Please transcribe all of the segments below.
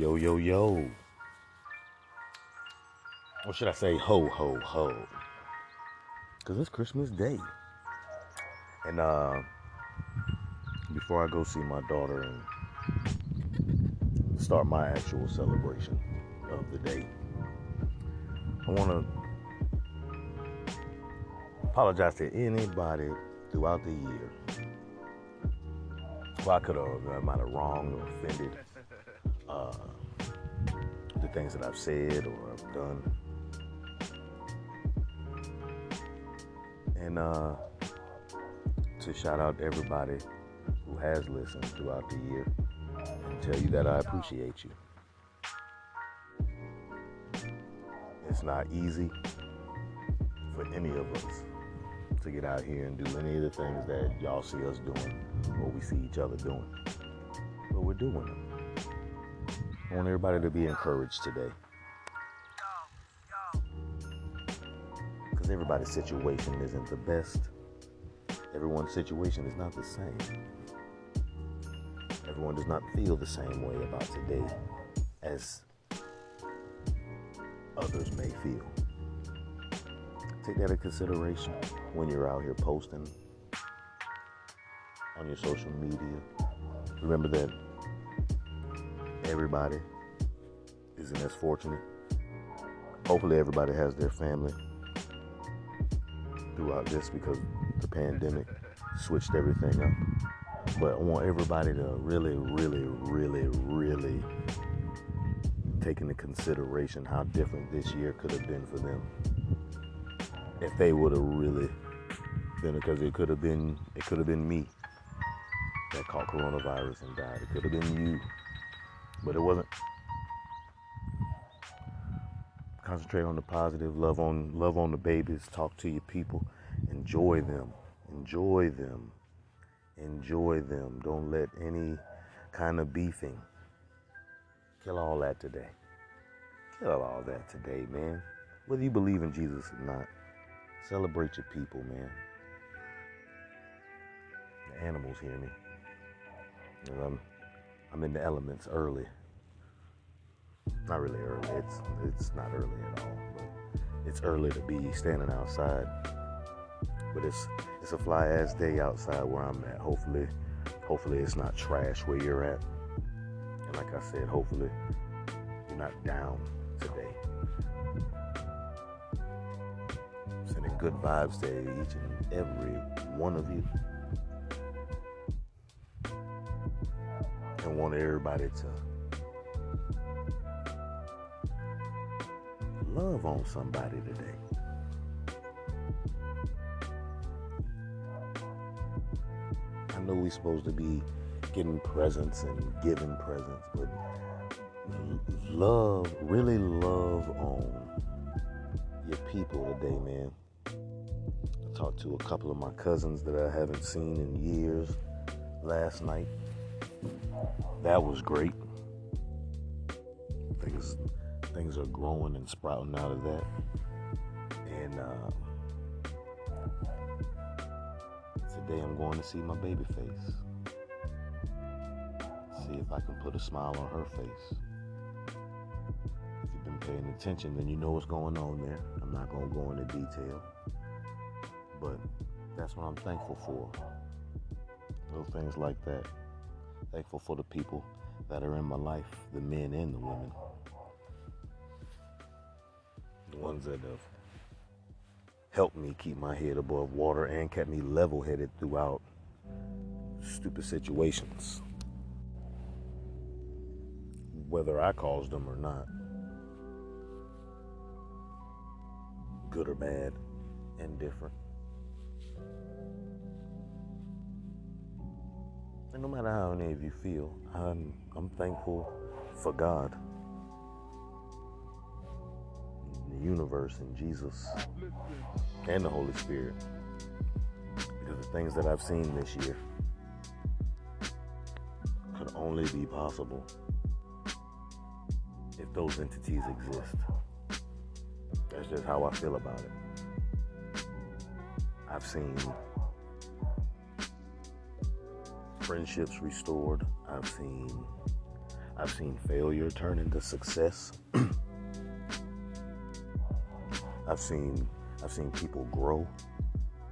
Yo, yo, yo. Or should I say ho, ho, ho? Because it's Christmas Day. And uh, before I go see my daughter and start my actual celebration of the day, I want to apologize to anybody throughout the year who I could have, I might have wronged or offended uh, the things that I've said or I've done. And uh, to shout out everybody who has listened throughout the year and tell you that I appreciate you. It's not easy for any of us to get out here and do any of the things that y'all see us doing or we see each other doing. But we're doing them. I want everybody to be encouraged today. Because everybody's situation isn't the best. Everyone's situation is not the same. Everyone does not feel the same way about today as others may feel. Take that into consideration when you're out here posting on your social media. Remember that everybody isn't as fortunate. Hopefully, everybody has their family throughout this because the pandemic switched everything up. But I want everybody to really, really, really, really take into consideration how different this year could have been for them if they would have really been because it could have been it could have been me that caught coronavirus and died. It could have been you, but it wasn't. Concentrate on the positive. Love on love on the babies. Talk to your people. Enjoy them. Enjoy them. Enjoy them. Don't let any kind of beefing kill all that today. Kill all that today, man. Whether you believe in Jesus or not, celebrate your people, man. The animals hear me. And I'm I'm in the elements early. Not really early. It's it's not early at all. But it's early to be standing outside. But it's it's a fly ass day outside where I'm at. Hopefully, hopefully it's not trash where you're at. And like I said, hopefully you're not down today. Sending good vibes to each and every one of you. And want everybody to love on somebody today. I know we're supposed to be getting presents and giving presents, but love, really love on your people today, man. I talked to a couple of my cousins that I haven't seen in years last night that was great. Things things are growing and sprouting out of that. And uh, today I'm going to see my baby face. See if I can put a smile on her face. If you've been paying attention, then you know what's going on there. I'm not going to go into detail. But that's what I'm thankful for. Little things like that. Thankful for the people that are in my life, the men and the women. The ones that have helped me keep my head above water and kept me level headed throughout stupid situations. Whether I caused them or not. Good or bad, indifferent. And no matter how any of you feel, I'm, I'm thankful for God, the universe, and Jesus, and the Holy Spirit. Because the things that I've seen this year could only be possible if those entities exist. That's That's just how I feel about it. I've seen friendships restored. I've seen I've seen failure turn into success. I've seen I've seen people grow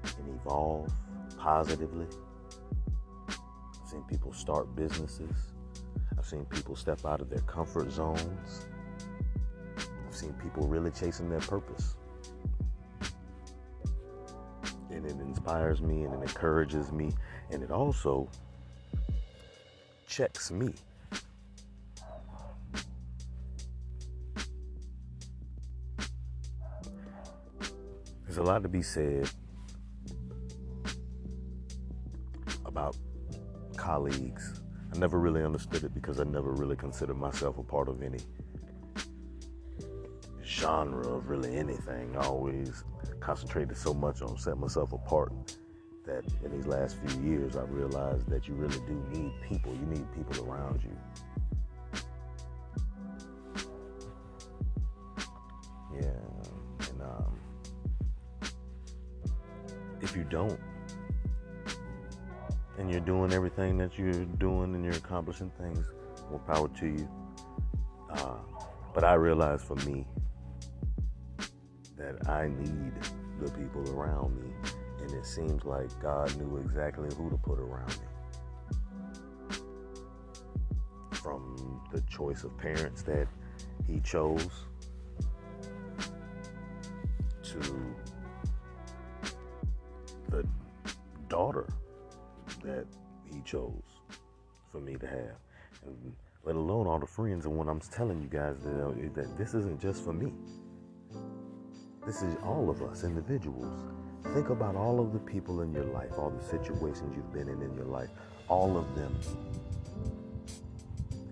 and evolve positively. I've seen people start businesses. I've seen people step out of their comfort zones. I've seen people really chasing their purpose. And it inspires me and it encourages me and it also checks me. There's a lot to be said about colleagues. I never really understood it because I never really considered myself a part of any genre of really anything. I always concentrated so much on setting myself apart that in these last few years I've realized that you really do need people. You need people around you. Yeah, and um, if you don't, and you're doing everything that you're doing and you're accomplishing things, more power to you. Uh, but I realize for me that I need the people around me, and it seems like God knew exactly who to put around me. From the choice of parents that He chose to the daughter that he chose for me to have, and let alone all the friends. And when I'm telling you guys that, that this isn't just for me, this is all of us individuals. Think about all of the people in your life, all the situations you've been in in your life, all of them.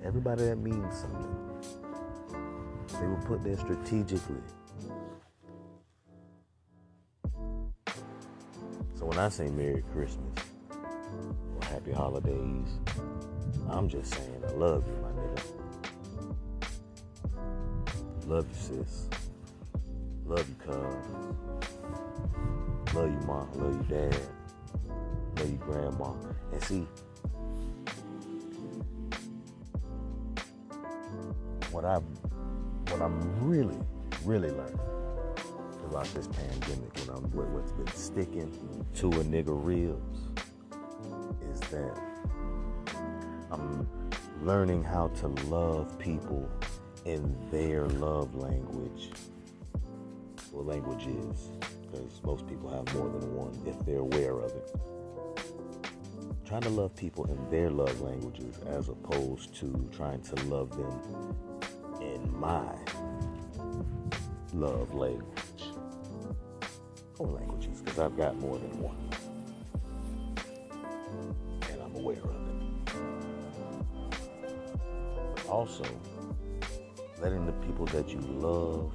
Everybody that means something. They were put there strategically. So when I say Merry Christmas, or happy holidays. I'm just saying I love you, my nigga. Love you, sis. Love you, cuz. Love you, mom. Love you, dad. Love you, grandma. And see, what I what I'm really, really learning about this pandemic, and I'm what's been sticking to a nigga ribs is that I'm learning how to love people in their love language or languages because most people have more than one if they're aware of it. Trying to love people in their love languages as opposed to trying to love them in my love language or languages because I've got more than one. And I'm aware of it. But also, letting the people that you love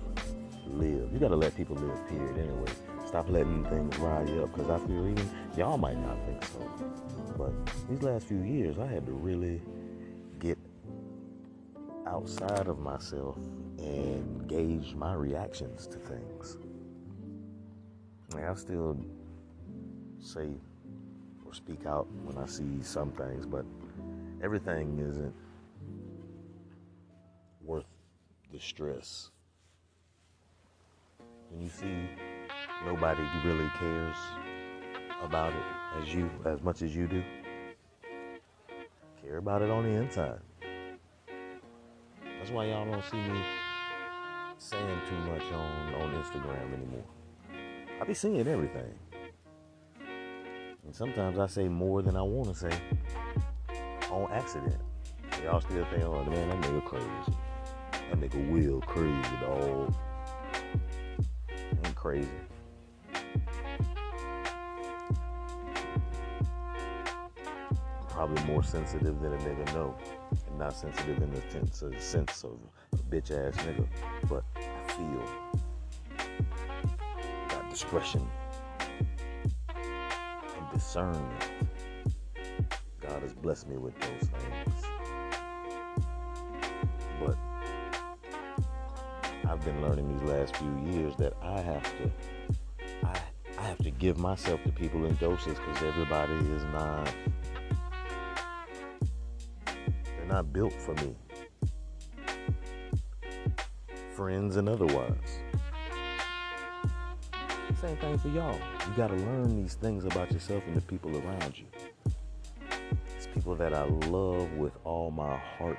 live. You gotta let people live, period, anyway. Stop letting things you up, because I feel even y'all might not think so. But these last few years, I had to really get outside of myself and gauge my reactions to things. Like I still say or speak out when I see some things, but everything isn't worth the stress. When you see nobody really cares about it as you as much as you do, care about it on the inside. That's why y'all don't see me saying too much on, on Instagram anymore. I be seeing everything. And sometimes I say more than I want to say on accident. Y'all still think, oh man, that nigga crazy. That nigga will crazy, dog. Ain't crazy. Probably more sensitive than a nigga know. And not sensitive in the sense of, sense of a bitch ass nigga. But I feel got discretion and discernment. God has blessed me with those things. But I've been learning these last few years that I have to I I have to give myself to people in doses because everybody is not not built for me. Friends and otherwise. Same thing for y'all. You gotta learn these things about yourself and the people around you. It's people that I love with all my heart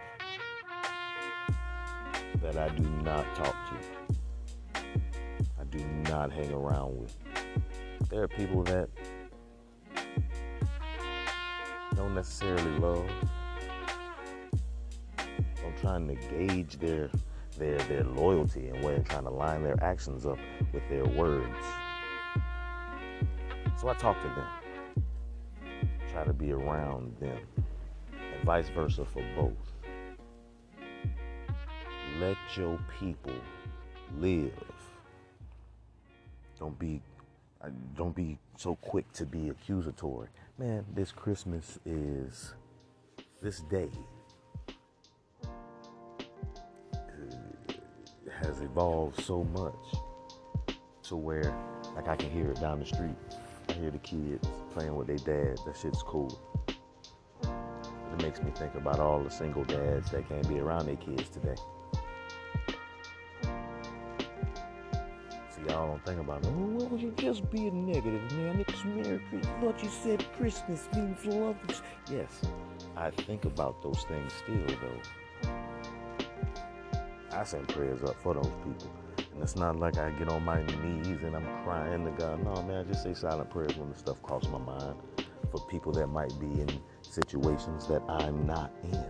that I do not talk to. I do not hang around with. There are people that don't necessarily love. Trying to gauge their their their loyalty and when trying to line their actions up with their words. So I talk to them. Try to be around them. And vice versa for both. Let your people live. Don't be uh, don't be so quick to be accusatory. Man, this Christmas is this day has evolved so much to where like I can hear it down the street. I hear the kids playing with their dad. That shit's cool. It makes me think about all the single dads that can't be around their kids today. See, y'all don't think about, oh, why would you just be a negative, man? It's Merry Christmas. But you said Christmas means love. Yes, I think about those things still, though. I send prayers up for those people. And it's not like I get on my knees and I'm crying to God. No, man, I just say silent prayers when the stuff crosses my mind for people that might be in situations that I'm not in.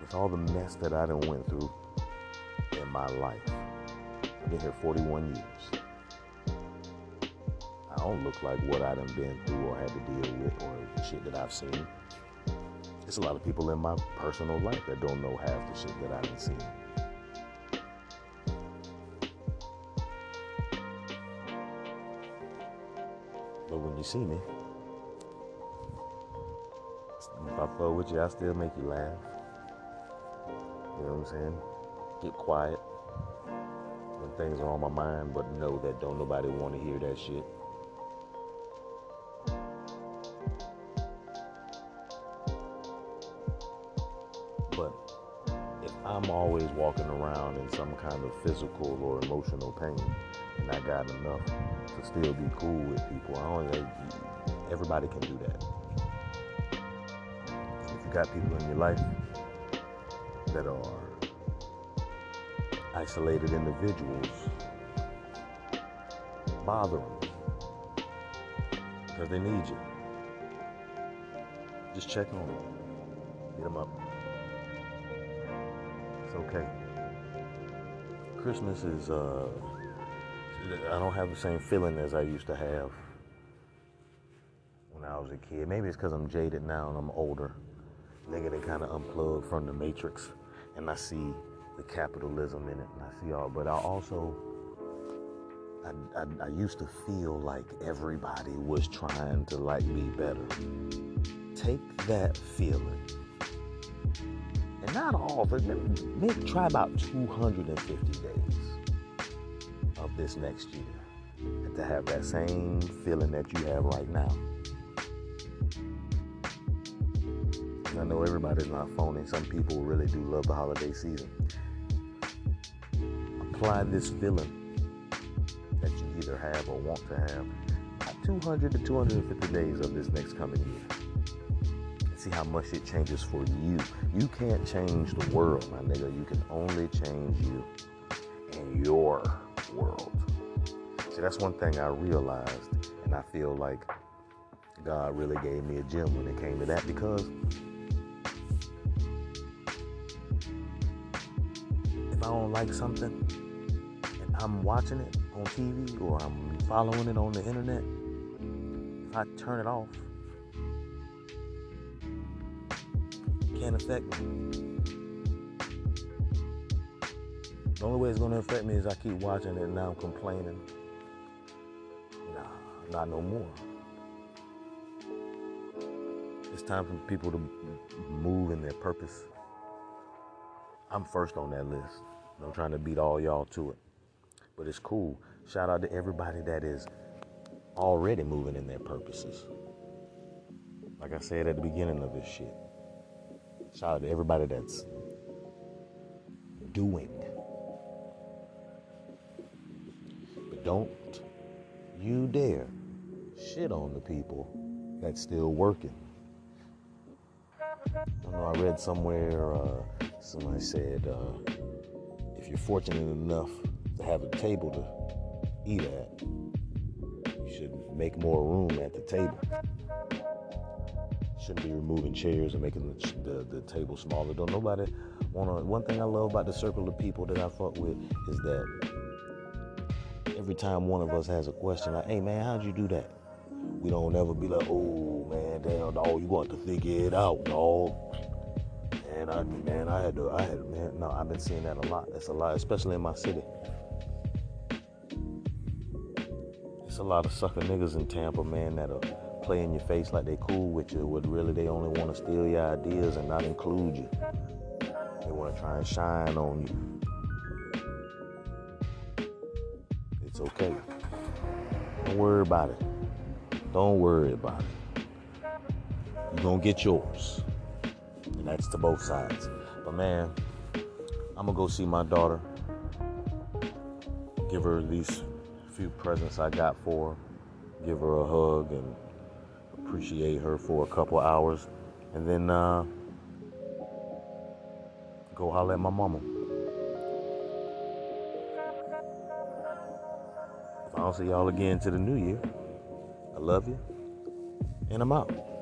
With all the mess that I done went through in my life, I've been here 41 years. Don't look like what I done been through or had to deal with or shit that I've seen. There's a lot of people in my personal life that don't know half the shit that I done seen. But when you see me, if I fuck with you, I still make you laugh. You know what I'm saying? Get quiet when things are on my mind, but know that don't nobody want to hear that shit. But if I'm always walking around in some kind of physical or emotional pain, and I got enough to still be cool with people, I don't. Everybody can do that. If you got people in your life that are isolated individuals, bother them because they need you. Just check on them, get them up. Okay. Christmas is, uh, I don't have the same feeling as I used to have when I was a kid. Maybe it's because I'm jaded now and I'm older. Nigga, they kind of unplugged from the matrix, and I see the capitalism in it, and I see all. But I also, I, I, I used to feel like everybody was trying to like me better. Take that feeling not all it. Maybe try about 250 days of this next year to have that same feeling that you have right now. I know everybody's not phony. Some people really do love the holiday season. Apply this feeling that you either have or want to have 200 to 250 days of this next coming year see how much it changes for you. You can't change the world, my nigga. You can only change you and your world. See, that's one thing I realized, and I feel like God really gave me a gem when it came to that because if I don't like something and I'm watching it on TV or I'm following it on the internet, if I turn it off, can't affect me. The only way it's gonna affect me is I keep watching it and now I'm complaining. Nah, not no more. it's time for people to move in their purpose. I'm first on that list. I'm trying to beat all y'all to it. But it's cool. Shout out to everybody that is already moving in their purposes. Like I said at the beginning of this shit. Shout out to everybody that's doing. But don't you dare shit on the people that's still working. I know I read somewhere, uh, somebody said, uh, if you're fortunate enough to have a table to eat at, you should make more room at the table. Shouldn't be removing chairs and making the, the, the table smaller. Don't nobody want to. One thing I love about the circle of people that I fuck with is that every time one of us has a question, like, hey man, how'd you do that? We don't ever be like, oh man, damn dog, you want to figure it out, dog. And I man, I had to I had man, no, I've been seeing that a lot. That's a lot, especially in my city. It's a lot of sucker niggas in Tampa, man, that'll play in your face like they cool with you, but really they only want to steal your ideas and not include you. They want to try and shine on you. It's okay. Don't worry about it. Don't worry about it. You're going to get yours. And that's to both sides. But man, I'm going to go see my daughter. Give her these few presents I got for her. Give her a hug and appreciate her for a couple hours, and then uh, go holler at my mama. I don't see y'all again to the new year, I love you, and I'm out.